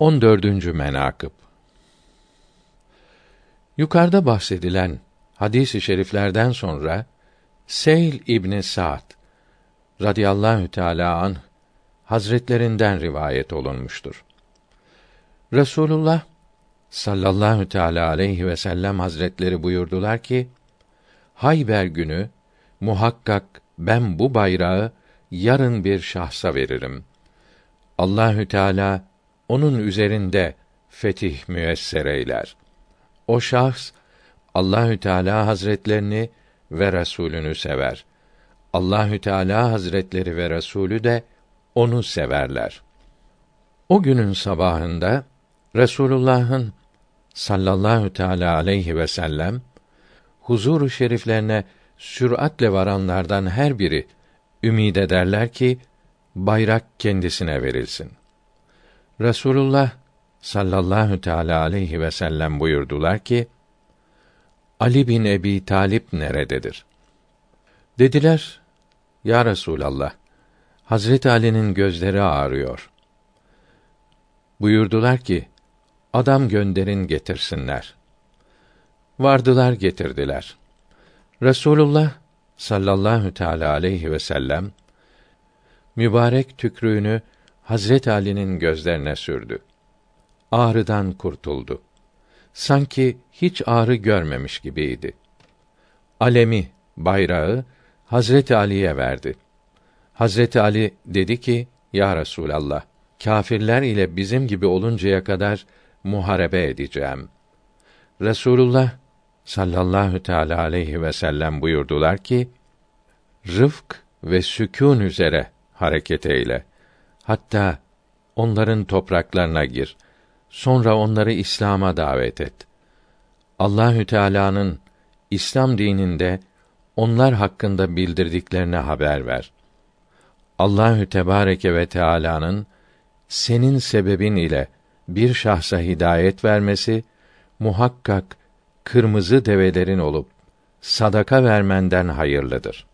14. menakıb Yukarıda bahsedilen hadis-i şeriflerden sonra Seyl İbni Sa'd radıyallahu teala an hazretlerinden rivayet olunmuştur. Resulullah sallallahu teala aleyhi ve sellem hazretleri buyurdular ki: Hayber günü muhakkak ben bu bayrağı yarın bir şahsa veririm. Allahü Teala onun üzerinde fetih müesser eyler. O şahs Allahü Teala Hazretlerini ve Resulünü sever. Allahü Teala Hazretleri ve Resulü de onu severler. O günün sabahında Resulullah'ın sallallahu teala aleyhi ve sellem huzuru şeriflerine süratle varanlardan her biri ümid ederler ki bayrak kendisine verilsin. Resulullah sallallahu teala aleyhi ve sellem buyurdular ki: Ali bin Ebi Talip nerededir? Dediler: Ya Resulallah, Hazret Ali'nin gözleri ağrıyor. Buyurdular ki: Adam gönderin getirsinler. Vardılar getirdiler. Resulullah sallallahu teala aleyhi ve sellem mübarek tükrüğünü Hazret Ali'nin gözlerine sürdü. Ağrıdan kurtuldu. Sanki hiç ağrı görmemiş gibiydi. Alemi, bayrağı Hazret Ali'ye verdi. Hazreti Ali dedi ki: Ya Resulallah, kâfirler ile bizim gibi oluncaya kadar muharebe edeceğim. Resulullah sallallahu teala aleyhi ve sellem buyurdular ki: Rıfk ve sükûn üzere hareket eyle. Hatta onların topraklarına gir. Sonra onları İslam'a davet et. Allahü Teala'nın İslam dininde onlar hakkında bildirdiklerine haber ver. Allahü Tebareke ve Teala'nın senin sebebin ile bir şahsa hidayet vermesi muhakkak kırmızı develerin olup sadaka vermenden hayırlıdır.